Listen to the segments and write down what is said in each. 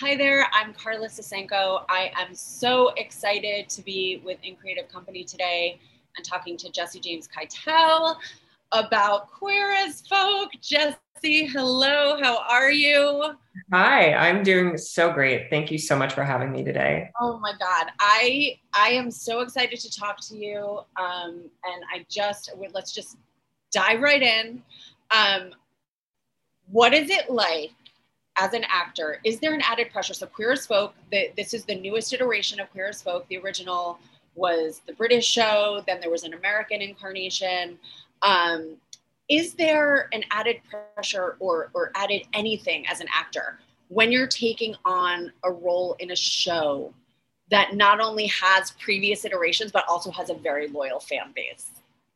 Hi there, I'm Carla Sosenko. I am so excited to be with In Creative Company today and talking to Jesse James Keitel about Queer as Folk. Jesse, hello, how are you? Hi, I'm doing so great. Thank you so much for having me today. Oh my God, I I am so excited to talk to you. Um, and I just let's just dive right in. Um, what is it like as an actor, is there an added pressure? So Queer as Folk, the, this is the newest iteration of Queer as Folk. The original was the British show, then there was an American incarnation. Um, is there an added pressure or, or added anything as an actor when you're taking on a role in a show that not only has previous iterations, but also has a very loyal fan base?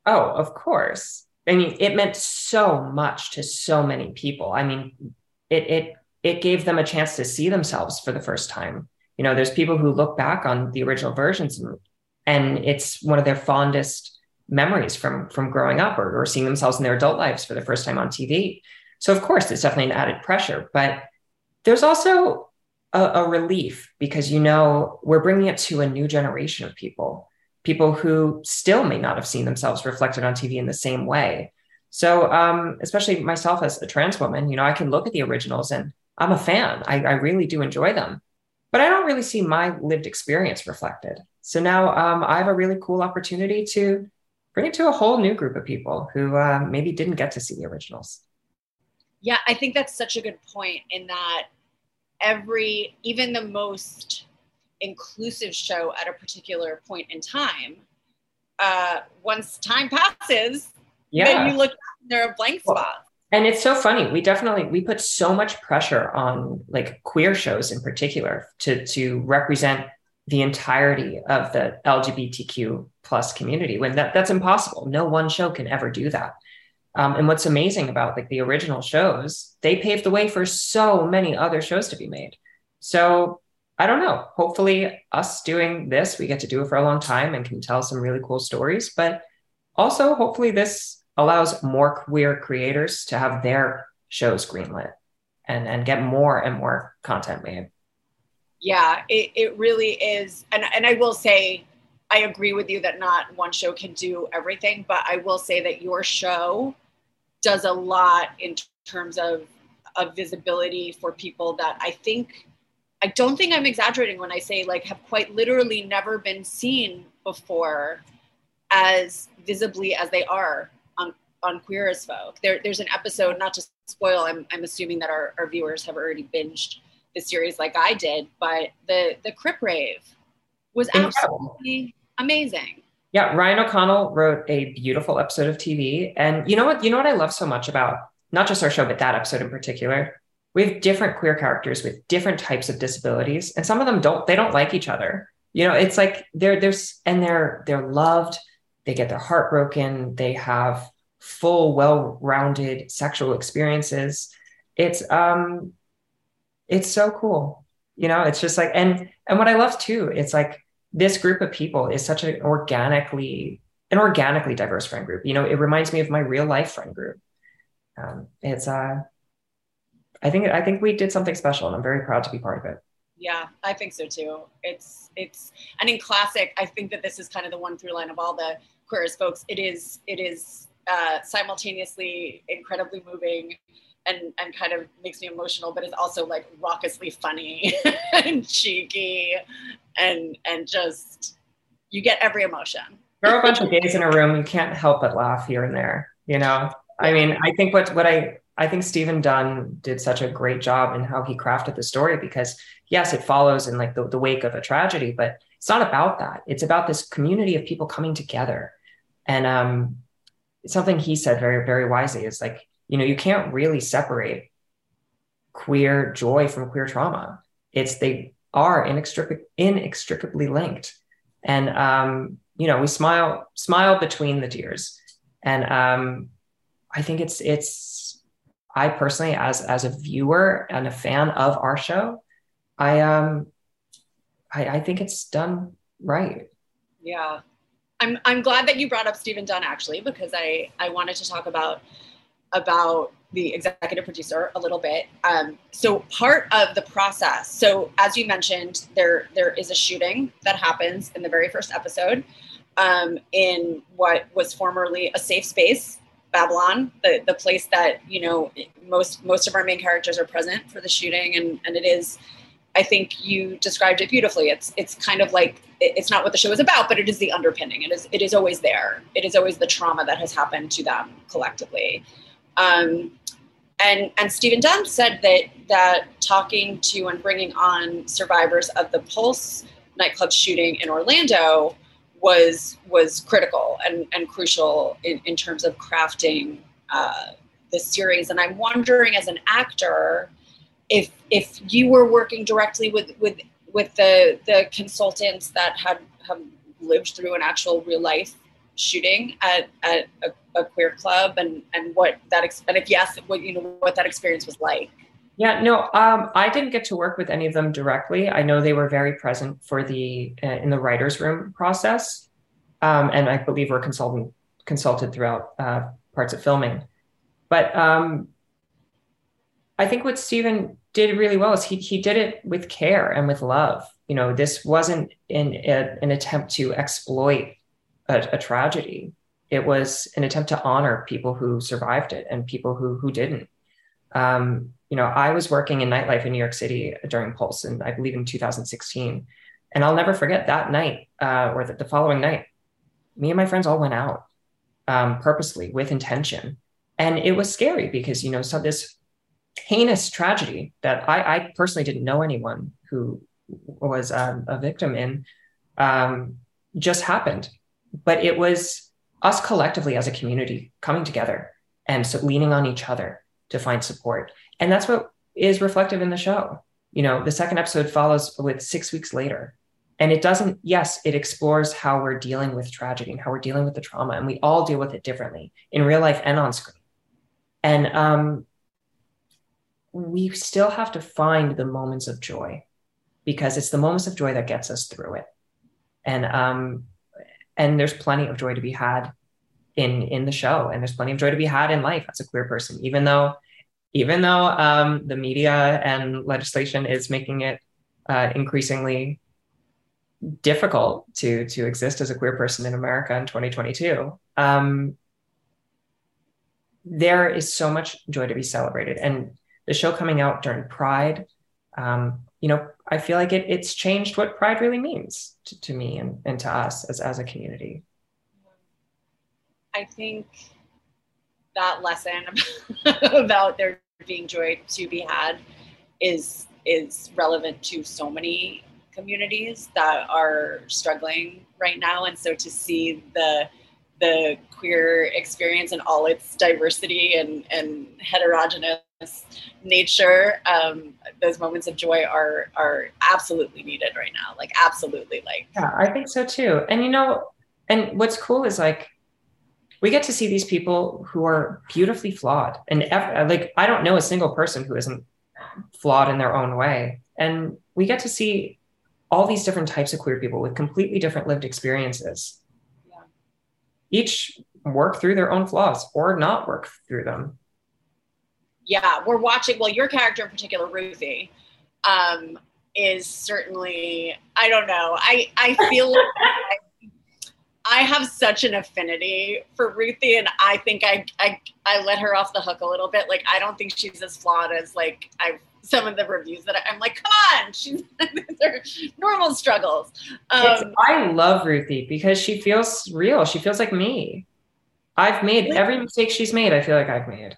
Oh, of course. I mean, it meant so much to so many people. I mean, it, it it gave them a chance to see themselves for the first time. You know, there's people who look back on the original versions and, it's one of their fondest memories from from growing up or, or seeing themselves in their adult lives for the first time on TV. So of course, it's definitely an added pressure, but there's also a, a relief because you know we're bringing it to a new generation of people, people who still may not have seen themselves reflected on TV in the same way. So, um, especially myself as a trans woman, you know, I can look at the originals and I'm a fan. I, I really do enjoy them, but I don't really see my lived experience reflected. So now um, I have a really cool opportunity to bring it to a whole new group of people who uh, maybe didn't get to see the originals. Yeah, I think that's such a good point in that every, even the most inclusive show at a particular point in time, uh, once time passes, yeah. then you look, and there are blank spots and it's so funny. We definitely we put so much pressure on like queer shows in particular to to represent the entirety of the lgbtq plus community when that, that's impossible. No one show can ever do that. Um, and what's amazing about like the original shows they paved the way for so many other shows to be made. So i don't know. Hopefully us doing this we get to do it for a long time and can tell some really cool stories. But also hopefully this allows more queer creators to have their shows greenlit and, and get more and more content made. Yeah, it, it really is. And, and I will say, I agree with you that not one show can do everything, but I will say that your show does a lot in terms of, of visibility for people that I think, I don't think I'm exaggerating when I say like have quite literally never been seen before as visibly as they are on Queer as Folk. There, there's an episode, not to spoil, I'm, I'm assuming that our, our viewers have already binged the series like I did, but the, the Crip Rave was Incredible. absolutely amazing. Yeah, Ryan O'Connell wrote a beautiful episode of TV. And you know what? You know what I love so much about not just our show, but that episode in particular? We have different queer characters with different types of disabilities, and some of them don't, they don't like each other. You know, it's like they're there's and they're they're loved, they get their heart broken, they have full, well-rounded sexual experiences. It's um, it's so cool. You know, it's just like and and what I love too, it's like this group of people is such an organically an organically diverse friend group. You know, it reminds me of my real life friend group. Um, it's uh, I think I think we did something special, and I'm very proud to be part of it. Yeah, I think so too. It's it's and in classic, I think that this is kind of the one through line of all the queer as folks. It is it is uh, simultaneously incredibly moving and and kind of makes me emotional, but it's also like raucously funny and cheeky and and just you get every emotion. Are a bunch of gays in a room, you can't help but laugh here and there. You know, I mean, I think what what I I think Stephen Dunn did such a great job in how he crafted the story because yes, it follows in like the, the wake of a tragedy, but it's not about that. It's about this community of people coming together. And um, something he said very, very wisely is like, you know, you can't really separate queer joy from queer trauma. It's they are inextric- inextricably linked. And um, you know, we smile, smile between the tears. And um, I think it's it's I personally, as as a viewer and a fan of our show, I um I, I think it's done right. Yeah. I'm I'm glad that you brought up Stephen Dunn actually because I I wanted to talk about about the executive producer a little bit. Um, so part of the process. So as you mentioned, there there is a shooting that happens in the very first episode um, in what was formerly a safe space, Babylon, the the place that you know most most of our main characters are present for the shooting, and and it is. I think you described it beautifully. It's it's kind of like it's not what the show is about, but it is the underpinning. It is it is always there. It is always the trauma that has happened to them collectively. Um, and and Stephen Dunn said that that talking to and bringing on survivors of the Pulse nightclub shooting in Orlando was was critical and, and crucial in, in terms of crafting uh, the series. And I'm wondering, as an actor, if if you were working directly with with with the the consultants that had have lived through an actual real life shooting at, at a, a, queer club and and what that ex- and if yes what you know what that experience was like. Yeah no um, i didn't get to work with any of them directly. I know they were very present for the uh, in the writers room process um, and i believe were consultant consulted throughout uh, parts of filming. But um, i think what stephen did really well is he, he did it with care and with love you know this wasn't in a, an attempt to exploit a, a tragedy. It was an attempt to honor people who survived it and people who who didn't. Um, you know, I was working in nightlife in New York City during Pulse, and I believe in 2016. And I'll never forget that night uh, or the, the, following night. Me and my friends all went out um, purposely with intention, and it was scary because you know, so this heinous tragedy that I, I personally didn't know anyone who was um, a victim in um, just happened but it was us collectively as a community coming together and so leaning on each other to find support. And that's what is reflective in the show. You know, the second episode follows with six weeks later. And it doesn't, yes, it explores how we're dealing with tragedy and how we're dealing with the trauma. And we all deal with it differently in real life and on screen. And um, we still have to find the moments of joy because it's the moments of joy that gets us through it. And um, and there's plenty of joy to be had in in the show and there's plenty of joy to be had in life as a queer person even though even though um, the media and legislation is making it uh, increasingly difficult to to exist as a queer person in America in 2022. Um, there is so much joy to be celebrated, and the show coming out during Pride, um, you know, I feel like it, it's changed what pride really means to, to me and, and to us as, as a community. I think that lesson about there being joy to be had is is relevant to so many communities that are struggling right now and so to see the the queer experience and all its diversity and and heterogeneous nature, um, those moments of joy are are absolutely needed right now. Like absolutely, like yeah, I think so too. And you know, and what's cool is like we get to see these people who are beautifully flawed, and ev- like I don't know a single person who isn't flawed in their own way, and we get to see all these different types of queer people with completely different lived experiences. Yeah. Each work through their own flaws or not work through them yeah, we're watching. Well, your character in particular, Ruthie, um, is certainly. I don't know. I I feel like I, I have such an affinity for Ruthie, and I think I, I I let her off the hook a little bit. Like I don't think she's as flawed as like I've some of the reviews that I, am like, come on, she's normal struggles. Um, I love Ruthie because she feels real. She feels like me. I've made every mistake she's made. I feel like I've made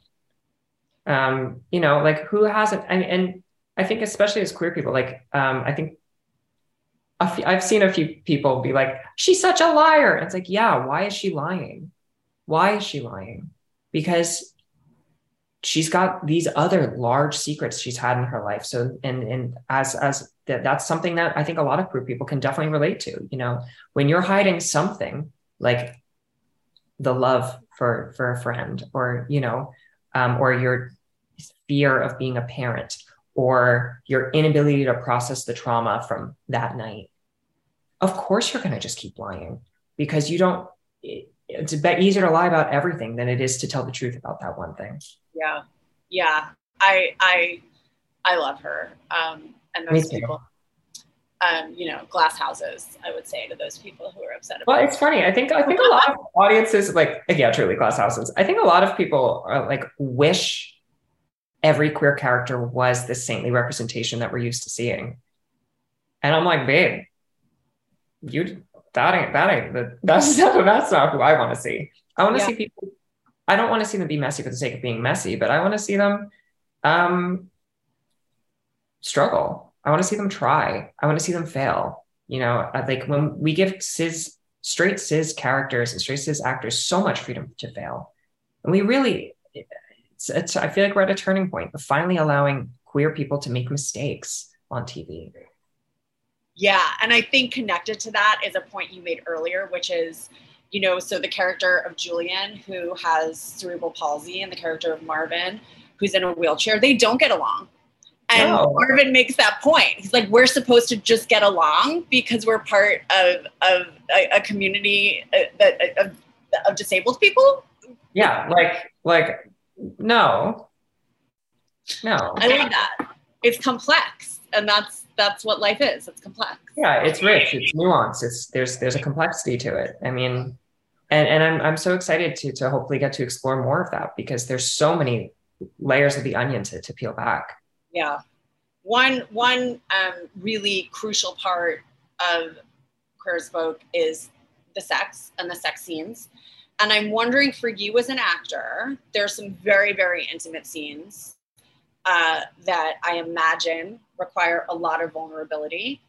um, you know, like who hasn't, and, and I think especially as queer people, like um, I think i I've seen a few people be like, she's such a liar. And it's like, yeah, why is she lying? Why is she lying? Because she's got these other large secrets she's had in her life. So, and and as as that, that's something that I think a lot of queer people can definitely relate to. You know, when you're hiding something like the love for for a friend, or you know, um, or your fear of being a parent or your inability to process the trauma from that night, of course you're going to just keep lying because you don't. It's a bit easier to lie about everything than it is to tell the truth about that one thing. Yeah. Yeah, I I I love her. Um, and those people, um, you know, glass houses. I would say to those people who are upset. About well, it's funny. I think I think a lot of audiences like yeah, truly glass houses. I think a lot of people are like wish every queer character was the saintly representation that we're used to seeing. And I'm like, babe, you that ain't that ain't the, that's not that's not who I want to see. I want to yeah. see people. I don't want to see them be messy for the sake of being messy, but I want to see them um, struggle. I want to see them try. I want to see them fail. You know, like when we give cis straight cis characters and straight cis actors so much freedom to fail, and we really it's, it's I feel like we're at a turning point of finally allowing queer people to make mistakes on TV. Yeah, and I think connected to that is a point you made earlier, which is, you know, so the character of Julian who has cerebral palsy and the character of Marvin who's in a wheelchair, they don't get along. And no. Marvin makes that point. He's like, we're supposed to just get along because we're part of of a, a community uh, that of, of disabled people. Yeah, like like no. No. I love that. It's complex. And that's that's what life is. It's complex. Yeah, it's rich, it's nuanced. It's there's there's a complexity to it. I mean, and, and I'm I'm so excited to to hopefully get to explore more of that because there's so many layers of the onion to, to peel back. Yeah. One one um, really crucial part of Queer Folk is the sex and the sex scenes. And I'm wondering for you as an actor, there's some very, very intimate scenes uh, that I imagine require a lot of vulnerability.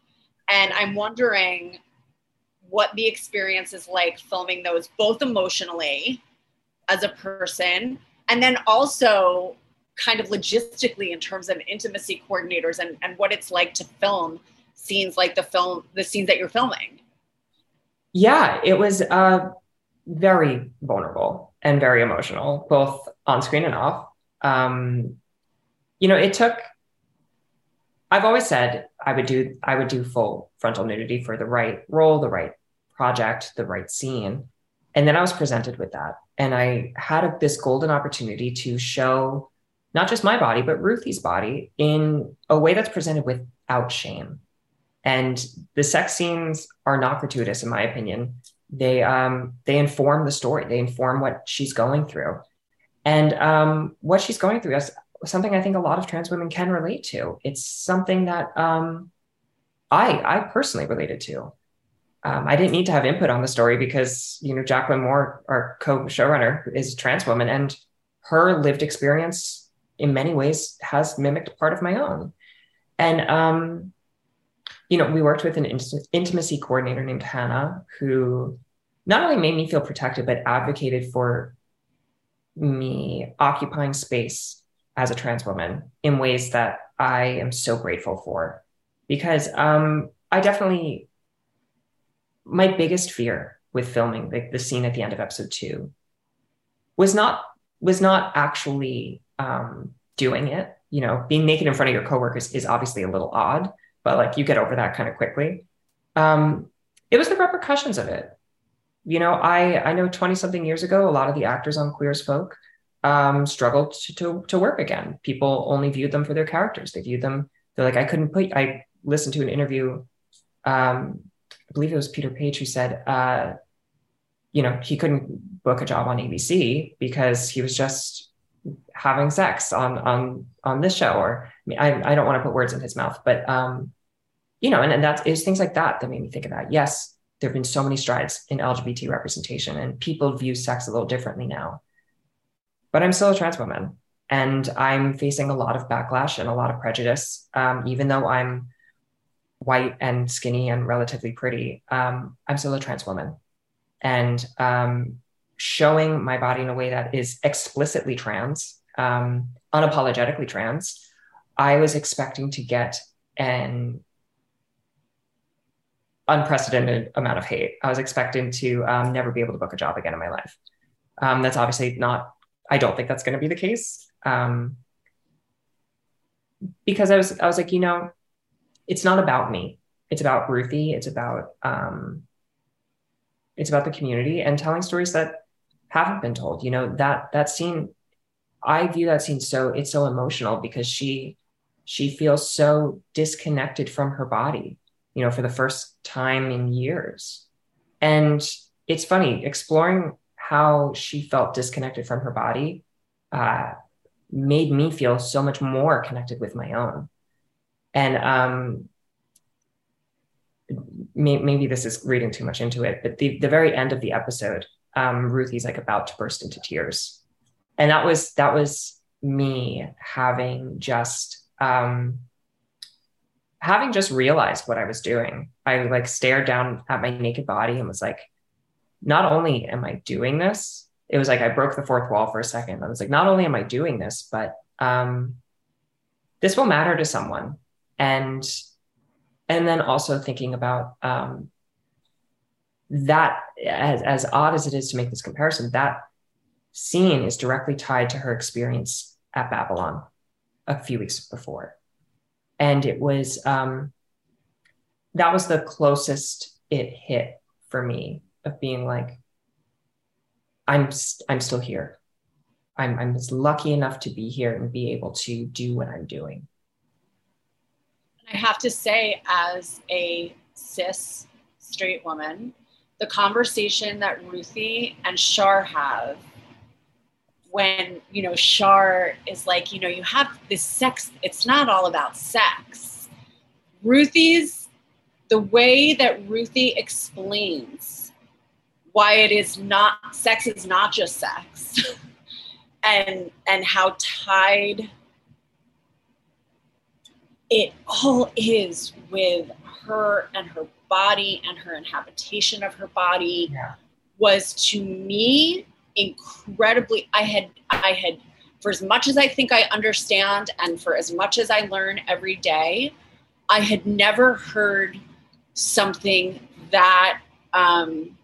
And I'm wondering what the experience is like filming those, both emotionally as a person, and then also kind of logistically in terms of intimacy coordinators and, and what it's like to film scenes like the film, the scenes that you're filming. Yeah, it was. Uh very vulnerable and very emotional, both on screen and off. Um, you know, it took. I've always said I would do I would do full frontal nudity for the right role, the right project, the right scene, and then I was presented with that, and I had a, this golden opportunity to show not just my body but Ruthie's body in a way that's presented without shame. And the sex scenes are not gratuitous, in my opinion they um, they inform the story. They inform what she's going through, and um, what she's going through is something I think a lot of trans women can relate to. It's something that um, I I personally related to. Um, I didn't need to have input on the story because you know Jacqueline Moore, our co-showrunner, is a trans woman, and her lived experience in many ways has mimicked part of my own. And um, you know, we worked with an int- intimacy coordinator named Hannah who not only made me feel protected, but advocated for me occupying space as a trans woman in ways that I am so grateful for. Because um, I definitely, my biggest fear with filming the, the scene at the end of episode two was not was not actually um, doing it. You know, being naked in front of your coworkers is obviously a little odd, but like you get over that kind of quickly. Um, it was the repercussions of it. You know, I I know 20 something years ago, a lot of the actors on Queer as Folk um, struggled to, to, to work again. People only viewed them for their characters. They viewed them. They're like, I couldn't put. I listened to an interview. Um, I believe it was Peter Paige who said, uh, you know, he couldn't book a job on ABC because he was just having sex on on on this show. Or I, mean, I, I don't want to put words in his mouth, but um, you know, and, and that's is things like that that made me think about. Yes, there have been so many strides in LGBT representation, and people view sex a little differently now. But I'm still a trans woman, and I'm facing a lot of backlash and a lot of prejudice. Um, even though I'm white and skinny and relatively pretty, um, I'm still a trans woman, and um, showing my body in a way that is explicitly trans, um, unapologetically trans, I was expecting to get an unprecedented amount of hate. I was expecting to um, never be able to book a job again in my life. Um, that's obviously not, I don't think that's going to be the case. Um, because I was, I was like, you know, it's not about me. It's about Ruthie. It's about, um, it's about the community and telling stories that haven't been told. You know, that, that scene, I view that scene so it's so emotional because she she feels so disconnected from her body, you know, for the first time in years. And it's funny exploring how she felt disconnected from her body uh, made me feel so much more connected with my own. And um, may, maybe this is reading too much into it, but the, the very end of the episode, um, Ruthie's like about to burst into tears. And that was, that was me having just, um, having just realized what I was doing. I like stared down at my naked body and was like, not only am I doing this, it was like I broke the fourth wall for a second. I was like, not only am I doing this, but um, this will matter to someone. And and then also thinking about um, that as, as odd as it is to make this comparison, that scene is directly tied to her experience at Babylon a few weeks before. And it was, um, that was the closest it hit for me of being like, I'm, I'm still here. I'm, I'm lucky enough to be here and be able to do what I'm doing. I have to say, as a cis straight woman, the conversation that Ruthie and Shar have when, you know, Shar is like, you know, you have this sex, it's not all about sex. Ruthie's, the way that Ruthie explains why it is not, sex is not just sex. and and how tied it all is with her and her body and her inhabitation of her body yeah. was to me incredibly i had i had for as much as i think i understand and for as much as i learn every day i had never heard something that um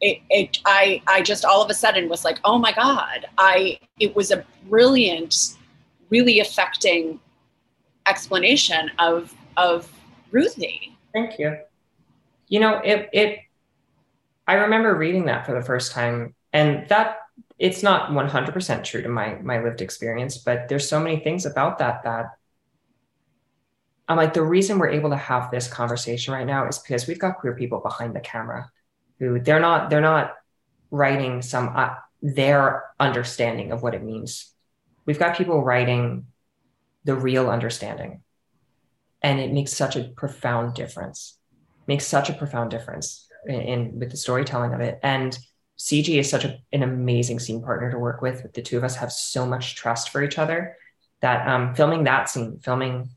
it, it i i just all of a sudden was like oh my god i it was a brilliant really affecting explanation of of Ruthie. Thank you. You know, it it I remember reading that for the first time and that it's not 100% true to my my lived experience, but there's so many things about that that I'm like the reason we're able to have this conversation right now is because we've got queer people behind the camera who they're not they're not writing some uh, their understanding of what it means. We've got people writing the real understanding. And it makes such a profound difference, makes such a profound difference in, in with the storytelling of it. And CG is such a, an amazing scene partner to work with. The two of us have so much trust for each other that um, filming that scene, filming,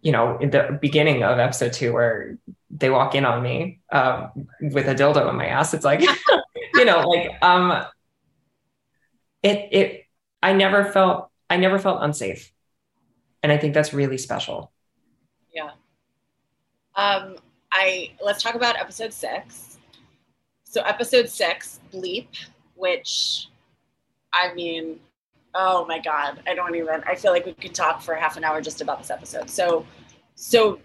you know, the beginning of episode two where they walk in on me um, with a dildo in my ass, it's like, you know, like um, it it I never felt I never felt unsafe and I think that's really special. Yeah. Um, I let's talk about episode six. So episode six, bleep, which I mean, oh my god, I don't even. I feel like we could talk for half an hour just about this episode. So, so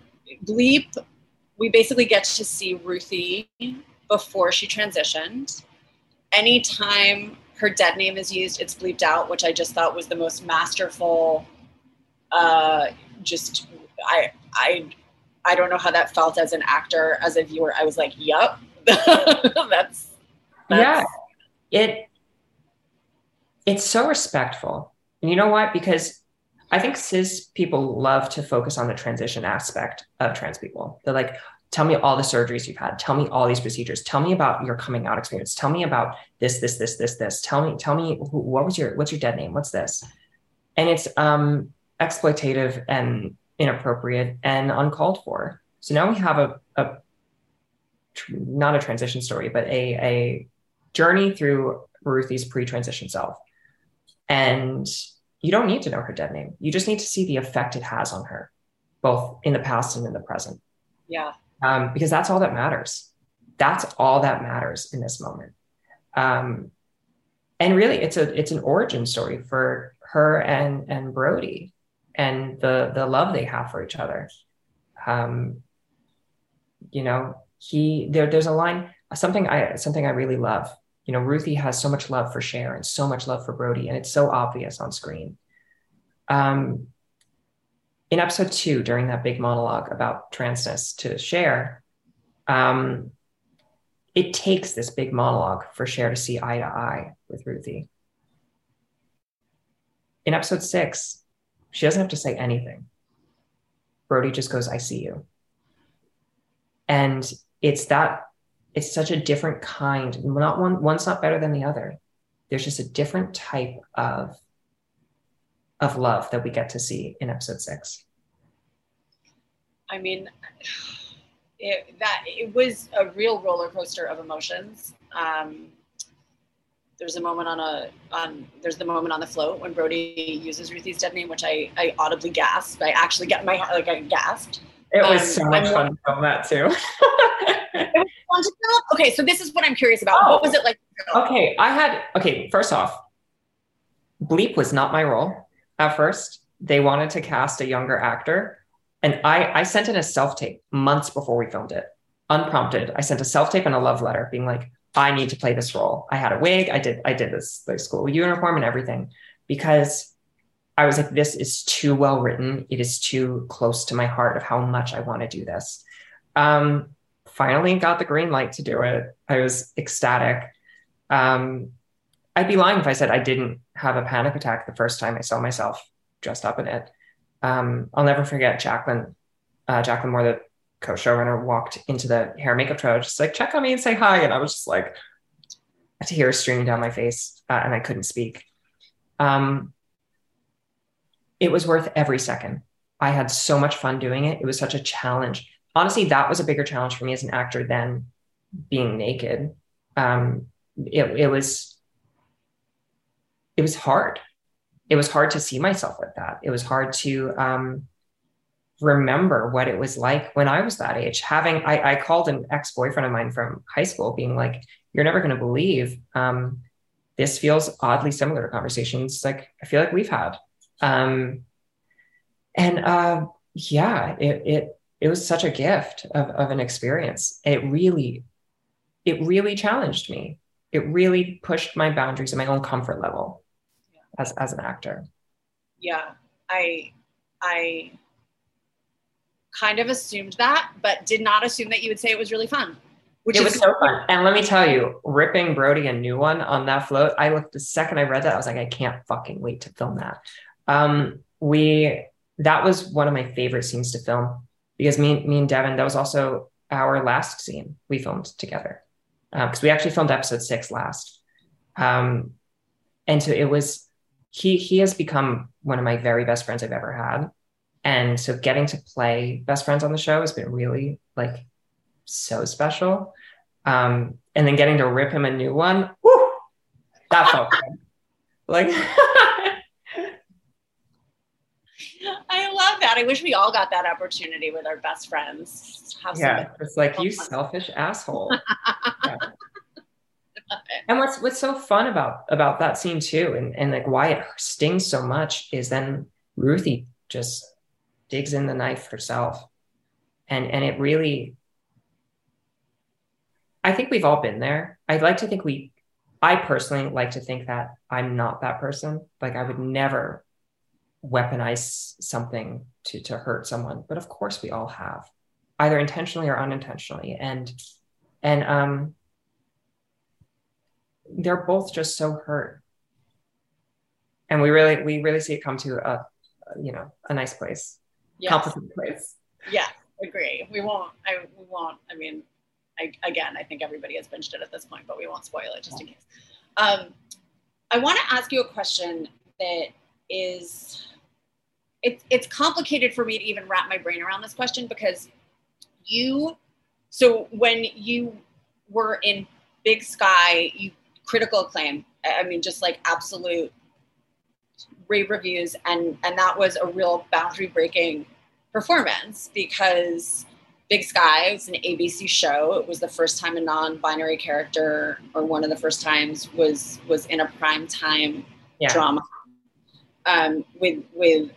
bleep, we basically get to see Ruthie before she transitioned. Anytime her dead name is used, it's bleeped out, which I just thought was the most masterful uh, just I I I don't know how that felt as an actor, as a viewer. I was like, "Yup, that's, that's yeah." It it's so respectful, and you know what? Because I think cis people love to focus on the transition aspect of trans people. They're like, tell me all the surgeries you've had. Tell me all these procedures. Tell me about your coming out experience. Tell me about this, this, this, this, this. Tell me, tell me what was your, what's your dead name? What's this? And it's, um, exploitative and inappropriate and uncalled for. So now we have a, a not a transition story, but a, a journey through Ruthie's pre-transition self. And you don't need to know her dead name. You just need to see the effect it has on her, both in the past and in the present. Yeah. Um, because that's all that matters. That's all that matters in this moment. Um, and really, it's a it's an origin story for her and and Brodie and the the love they have for each other. Um, you know, he there there's a line something I something I really love you know, Ruthie has so much love for and so much love for Brodie, and it's so obvious on screen. Um, in episode two, during that big monologue about transness to Shar, um, it takes this big monologue for Shar to see eye to eye with Ruthie. In episode six, she doesn't have to say anything. Brodie just goes, I see you. And it's that, it's such a different kind, not one, one's not better than the other. There's just a different type of, of love that we get to see in episode six. I mean, it, that it was a real roller coaster of emotions. Um, there's a moment on a on there's the moment on the float when Brodie uses Ruthie's dead name, which I I audibly gasped. I actually get my like I gasped. It was um, so much I'm, fun to film that too. it was fun to film. Okay, so this is what I'm curious about. Oh. What was it like? Okay, I had okay. First off, Bleep was not my role at first. They wanted to cast a younger actor, and I, I sent in a self tape months before we filmed it, unprompted. I sent a self tape and a love letter being like, I need to play this role. I had a wig. I did, I did this the school uniform and everything because I was like, this is too well written. It is too close to my heart of how much I want to do this. Um, finally got the green light to do it. I was ecstatic. Um, I'd be lying if I said I didn't have a panic attack the first time I saw myself dressed up in it um, I'll never forget Jacqueline, uh, Jacqueline Moore, the co-showrunner, walked into the hair and makeup trailer, just like check on me and say hi, and I was just like, "I had tears streaming down my face, uh, and I couldn't speak. Um, it was worth every second. I had so much fun doing it. It was such a challenge. Honestly, that was a bigger challenge for me as an actor than being naked. Um, it, it was it was hard it was hard to see myself with that. It was hard to um, remember what it was like when I was that age. Having, I, I called an ex boyfriend of mine from high school, being like, "You're never going to believe um, this feels oddly similar to conversations like I feel like we've had." Um, and uh, yeah, it it it was such a gift of, of an experience. It really, it really challenged me. It really pushed my boundaries and my own comfort level as as an actor yeah i i kind of assumed that but did not assume that you would say it was really fun. Which it was so fun. And let me tell you ripping brodie a new one on that float i looked the second i read that i was like i can't fucking wait to film that. Um we that was one of my favorite scenes to film because me, me and devin that was also our last scene we filmed together. Because uh, we actually filmed episode six last. Um and so it was he he has become one of my very best friends I've ever had. And so getting to play best friends on the show has been really like so special. Um, and then getting to rip him a new one, whoo, that felt good. Like I love that. I wish we all got that opportunity with our best friends. yeah, it's like you selfish asshole. yeah and what's what's so fun about about that scene too and, and like why it stings so much is then ruthie just digs in the knife herself. And and it really i think we've all been there. I'd like to think we i personally like to think that i'm not that person. Like i would never weaponize something to to hurt someone but of course we all have either intentionally or unintentionally. And and um they're both just so hurt. And we really we really see it come to a you know a nice place yes. complicated place yeah agree we won't i we won't i mean I, again i think everybody has binged it at this point but we won't spoil it just in case um, i want to ask you a question that is it's it's complicated for me to even wrap my brain around this question because you so when you were in big sky you critical acclaim. I mean, just like absolute rave reviews, and and that was a real boundary breaking performance because Big Sky was an ABC show. It was the first time a non-binary character, or one of the first times, was was in a prime time yeah. drama um, with with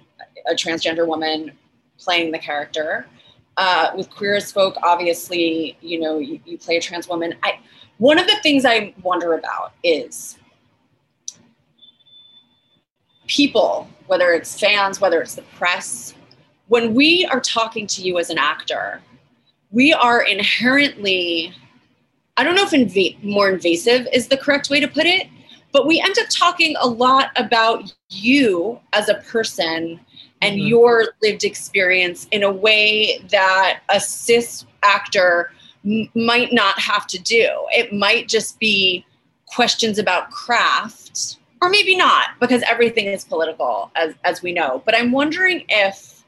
a transgender woman playing the character. uh, with Queer as Folk, obviously, you know, you, you play a trans woman. I one of the things I wonder about is people, whether it's fans, whether it's the press, when we are talking to you as an actor, we are inherently, I don't know if inv- more invasive is the correct way to put it, but we end up talking a lot about you as a person and mm-hmm. your lived experience in a way that a cis actor m- might not have to do. It might just be questions about craft, or maybe not, because everything is political, as, as we know. But I'm wondering if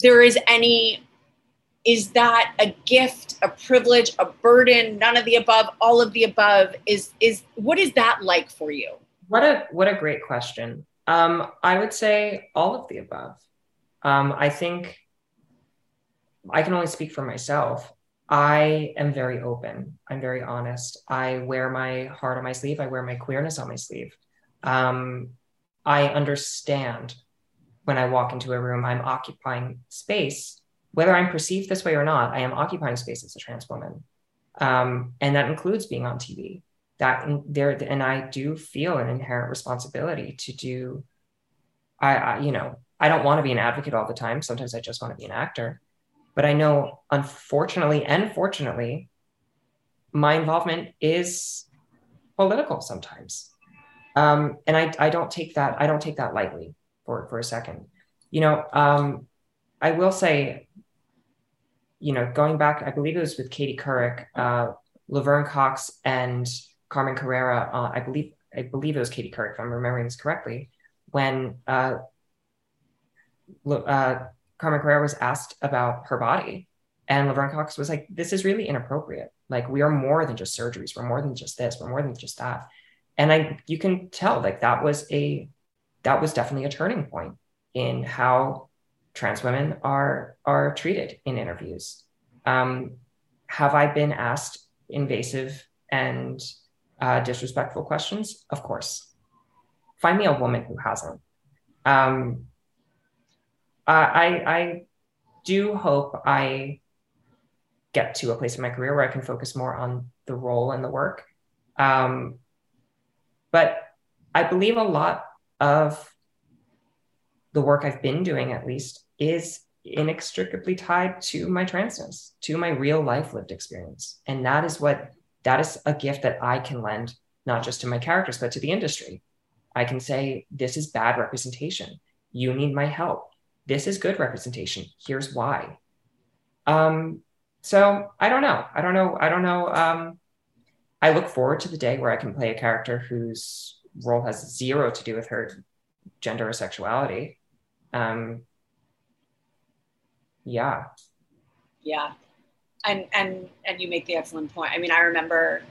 there is any is that a gift a privilege a burden none of the above all of the above is is what is that like for you what a what a great question um, I would say all of the above. Um, I think I can only speak for myself. I am very open. I'm very honest. I wear my heart on my sleeve. I wear my queerness on my sleeve. Um, I understand when I walk into a room, I'm occupying space, whether I'm perceived this way or not. I am occupying space as a trans woman, um, and that includes being on TV that there and i do feel an inherent responsibility to do I, I you know i don't want to be an advocate all the time. Sometimes i just want to be an actor. But i know unfortunately and fortunately my involvement is political sometimes um, and I, I don't take that i don't take that lightly for, for a second you know um, i will say you know going back i believe it was with katie couric uh, laverne cox and Carmen Carrera, uh, I believe I believe it was Katie Couric, if I'm remembering this correctly, when uh, uh, Carmen Carrera was asked about her body, and Laverne Cox was like, "This is really inappropriate. Like, we are more than just surgeries. We're more than just this. We're more than just that." And I, you can tell, like that was a, that was definitely a turning point in how trans women are are treated in interviews. Um, have I been asked invasive and uh, disrespectful questions? Of course. Find me a woman who hasn't. Um, I, I do hope I get to a place in my career where I can focus more on the role and the work. Um, but I believe a lot of the work I've been doing, at least, is inextricably tied to my transness, to my real life lived experience. And that is what that is a gift that I can lend not just to my characters, but to the industry. I can say, this is bad representation. You need my help. This is good representation. Here's why. Um, so I don't know. I don't know. I don't know. Um, I look forward to the day where I can play a character whose role has zero to do with her gender or sexuality. Um, yeah. Yeah and and and you make the excellent point. I mean, I remember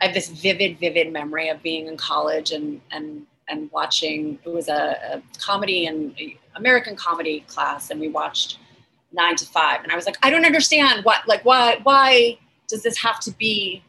I have this vivid, vivid memory of being in college and and and watching. It was a, a comedy and American comedy class, and we watched Nine to Five, and I was like, I don't understand what like why why does this have to be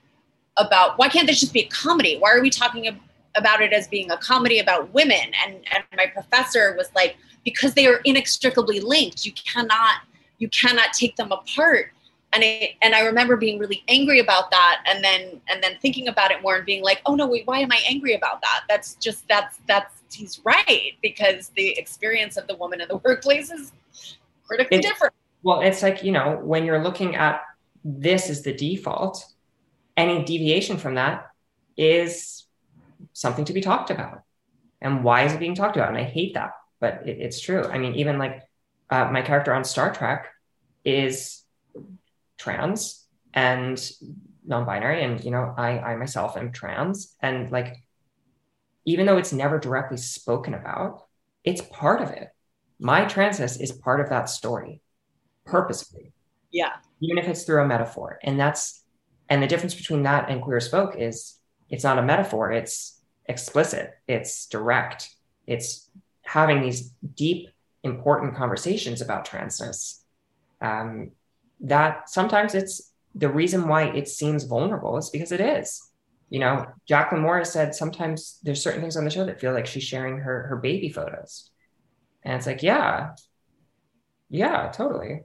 about? Why can't this just be a comedy? Why are we talking about it as being a comedy about women? And and my professor was like, because they are inextricably linked. You cannot you cannot take them apart and it, and I remember being really angry about that, and then and then thinking about it more and being like, oh no, wait, why am I angry about that? That's just that's that's he's right because the experience of the woman in the workplace is critically it's, different. Well, it's like you know when you're looking at this is the default, any deviation from that is something to be talked about. And why is it being talked about? And I hate that, but it, it's true. I mean, even like uh, my character on Star Trek is trans and non-binary and you know i i myself am trans and like even though it's never directly spoken about it's part of it my transness is part of that story purposefully yeah even if it's through a metaphor and that's and the difference between that and queer as folk is it's not a metaphor it's explicit it's direct it's having these deep important conversations about transness um, that sometimes it's the reason why it seems vulnerable is because it is. You know, Jacqueline Moore said sometimes there's certain things on the show that feel like she's sharing her her baby photos. And it's like, yeah, yeah, totally.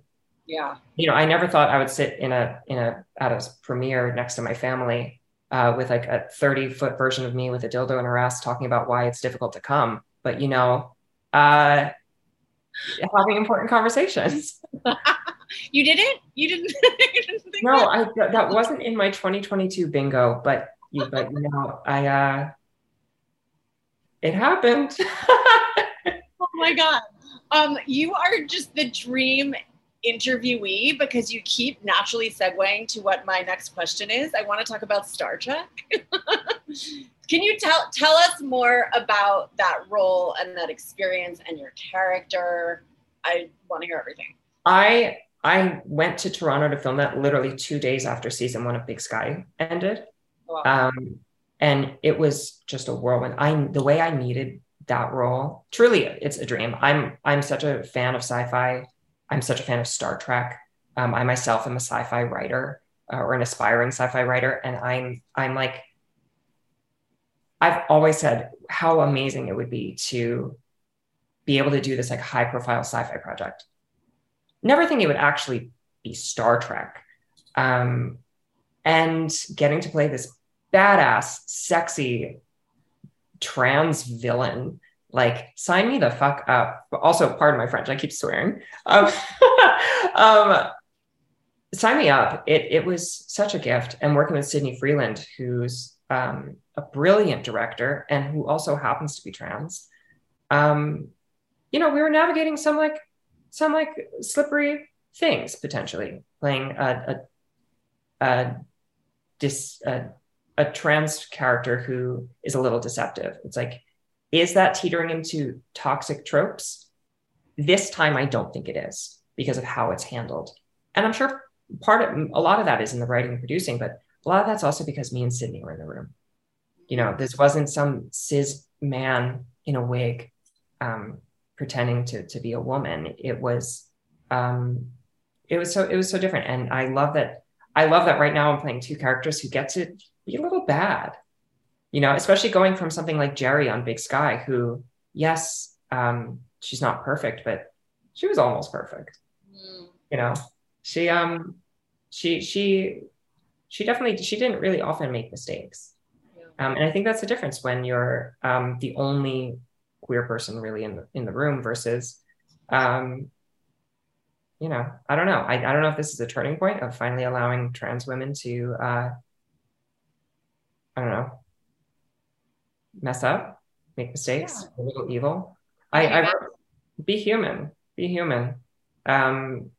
Yeah. You know, I never thought I would sit in a in a at a premiere next to my family uh, with like a 30 foot version of me with a dildo in her ass talking about why it's difficult to come. But you know, uh, having important conversations. you didn't? You didn't? you didn't no, that? I that wasn't in my 2022 bingo, but you but you know, I uh it happened. oh my god. Um, you are just the dream interviewee because you keep naturally segueing to what my next question is. I want to talk about Star Trek. Can you tell tell us more about that role and that experience and your character? I want to hear everything. I I went to Toronto to film that literally two days after season one of Big Sky ended. Wow. Um, and it was just a whirlwind. I the way I needed that role, truly, it's a dream. I'm I'm such a fan of sci-fi. I'm such a fan of Star Trek. Um, I myself am a sci-fi writer uh, or an aspiring sci-fi writer, and I'm I'm like I've always said how amazing it would be to be able to do this like high profile sci-fi project. Never think it would actually be Star Trek. Um, and getting to play this badass, sexy trans villain. Like, sign me the fuck up. But also, pardon my French, I keep swearing. Um, um, sign me up. It, it was such a gift. And working with Sydney Freeland, who's um, a brilliant director and who also happens to be trans. Um, you know, we were navigating some like some like slippery things potentially, playing a a, a dis a, a trans character who is a little deceptive. It's like, is that teetering into toxic tropes? This time, I don't think it is because of how it's handled. And I'm sure part of a lot of that is in the writing and producing, but a lot of that's also because me and Sydney were in the room. You know, this wasn't some cis man in a wig um, pretending to to be a woman. It was um, it was so it was so different, and I love that. I love that right now I'm playing two characters who get to be a little bad. You know, especially going from something like Jerrie on Big Sky, who yes, um, she's not perfect, but she was almost perfect. Mm. You know, she um she she she definitely she didn't really often make mistakes. Um, and I think that's the difference when you're um, the only queer person really in the in the room versus um, you know, I don't know. I, I don't know if this is a turning point of finally allowing trans women to uh, I don't know, mess up, make mistakes, yeah. a little evil. I, I be human, be human. Um,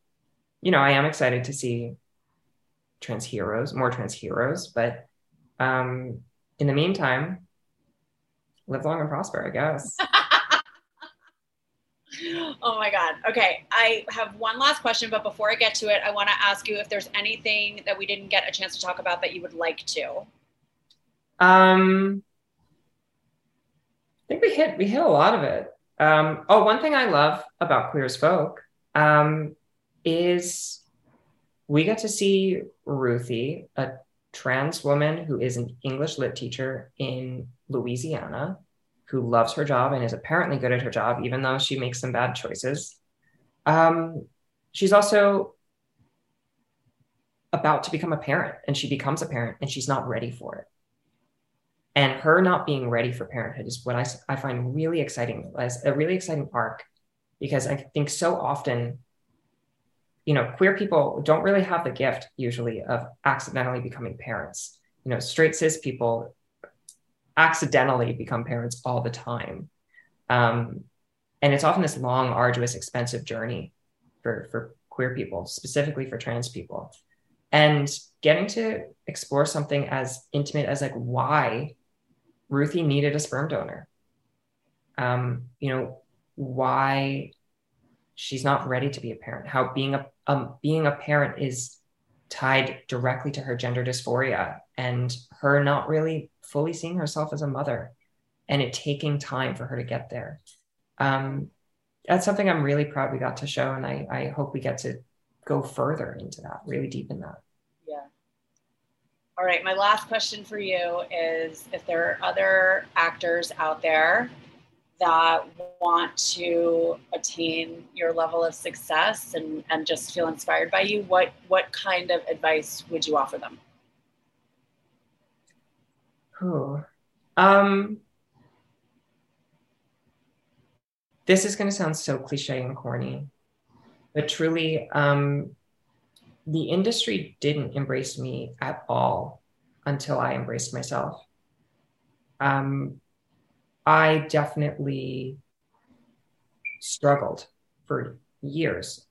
you know, I am excited to see trans heroes, more trans heroes, but um, in the meantime, live long and prosper, I guess. oh my God. Okay. I have one last question, but before I get to it, I want to ask you if there's anything that we didn't get a chance to talk about that you would like to. Um, think we hit we hit a lot of it. Um, oh, one thing I love about Queer as Folk um, is we get to see Ruthie, a trans woman who is an English lit teacher in Louisiana, who loves her job and is apparently good at her job, even though she makes some bad choices. Um, she's also about to become a parent, and she becomes a parent, and she's not ready for it. And her not being ready for parenthood is what I, I find really exciting, as a really exciting arc, because I think so often you know, queer people don't really have the gift usually of accidentally becoming parents. You know, straight cis people accidentally become parents all the time. Um, and it's often this long, arduous, expensive journey for, for queer people, specifically for trans people. And getting to explore something as intimate as like why Ruthie needed a sperm donor. Um, you know, why she's not ready to be a parent, how being a um, being a parent is tied directly to her gender dysphoria and her not really fully seeing herself as a mother and it taking time for her to get there. Um, that's something I'm really proud we got to show. And I, I hope we get to go further into that, really deep in that. All right. My last question for you is if there are other actors out there that want to attain your level of success and, and just feel inspired by you, what what kind of advice would you offer them? Um, this is going to sound so cliche and corny, but truly, um, the industry didn't embrace me at all until I embraced myself. Um, I definitely struggled for years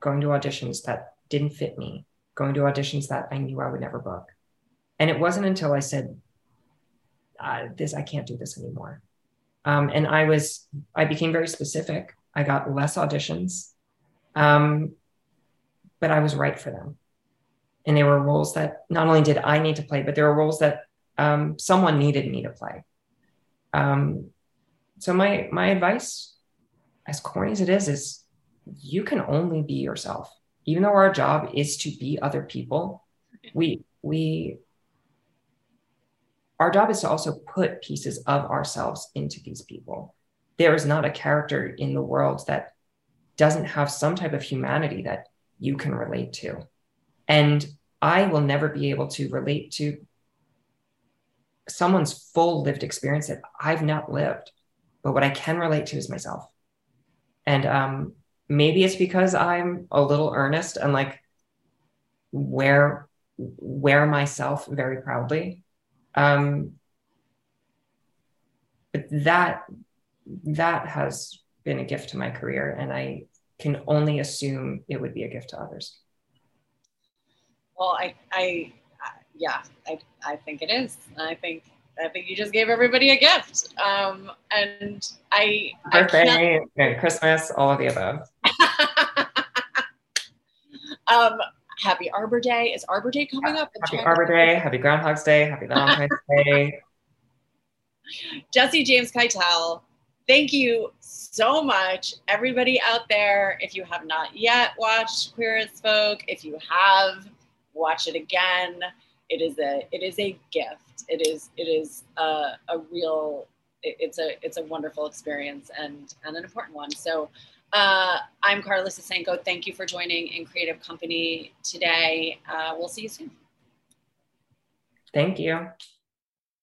going to auditions that didn't fit me, going to auditions that I knew I would never book. And it wasn't until I said, uh, this, I can't do this anymore. Um, and I was, I became very specific. I got less auditions, um, but I was right for them. And there were roles that not only did I need to play, but there were roles that um, someone needed me to play. Um, so my my advice, as corny as it is, is you can only be yourself. Even though our job is to be other people, we we our job is to also put pieces of ourselves into these people. There is not a character in the world that doesn't have some type of humanity that you can relate to. And I will never be able to relate to someone's full lived experience that I've not lived, but what I can relate to is myself. And um, maybe it's because I'm a little earnest and like wear wear myself very proudly. Um, but that that has been a gift to my career, and I can only assume it would be a gift to others. Well, I, I, yeah, I, I think it is. I think, I think you just gave everybody a gift. Um, and I, birthday, I Christmas, all of the above. um, happy Arbor Day. Is Arbor Day coming up? Happy Arbor Day. Happy Groundhog's Day. Happy Valentine's Day. Jesse James Keitel, thank you so much. Everybody out there, if you have not yet watched Queer as Folk, if you have, watch it again. It is a it is a gift. It is it is a, a real it's a it's a wonderful experience and and an important one. So uh, I'm Carla Sosenko. Thank you for joining in Creative Company today. Uh, we'll see you soon. Thank you.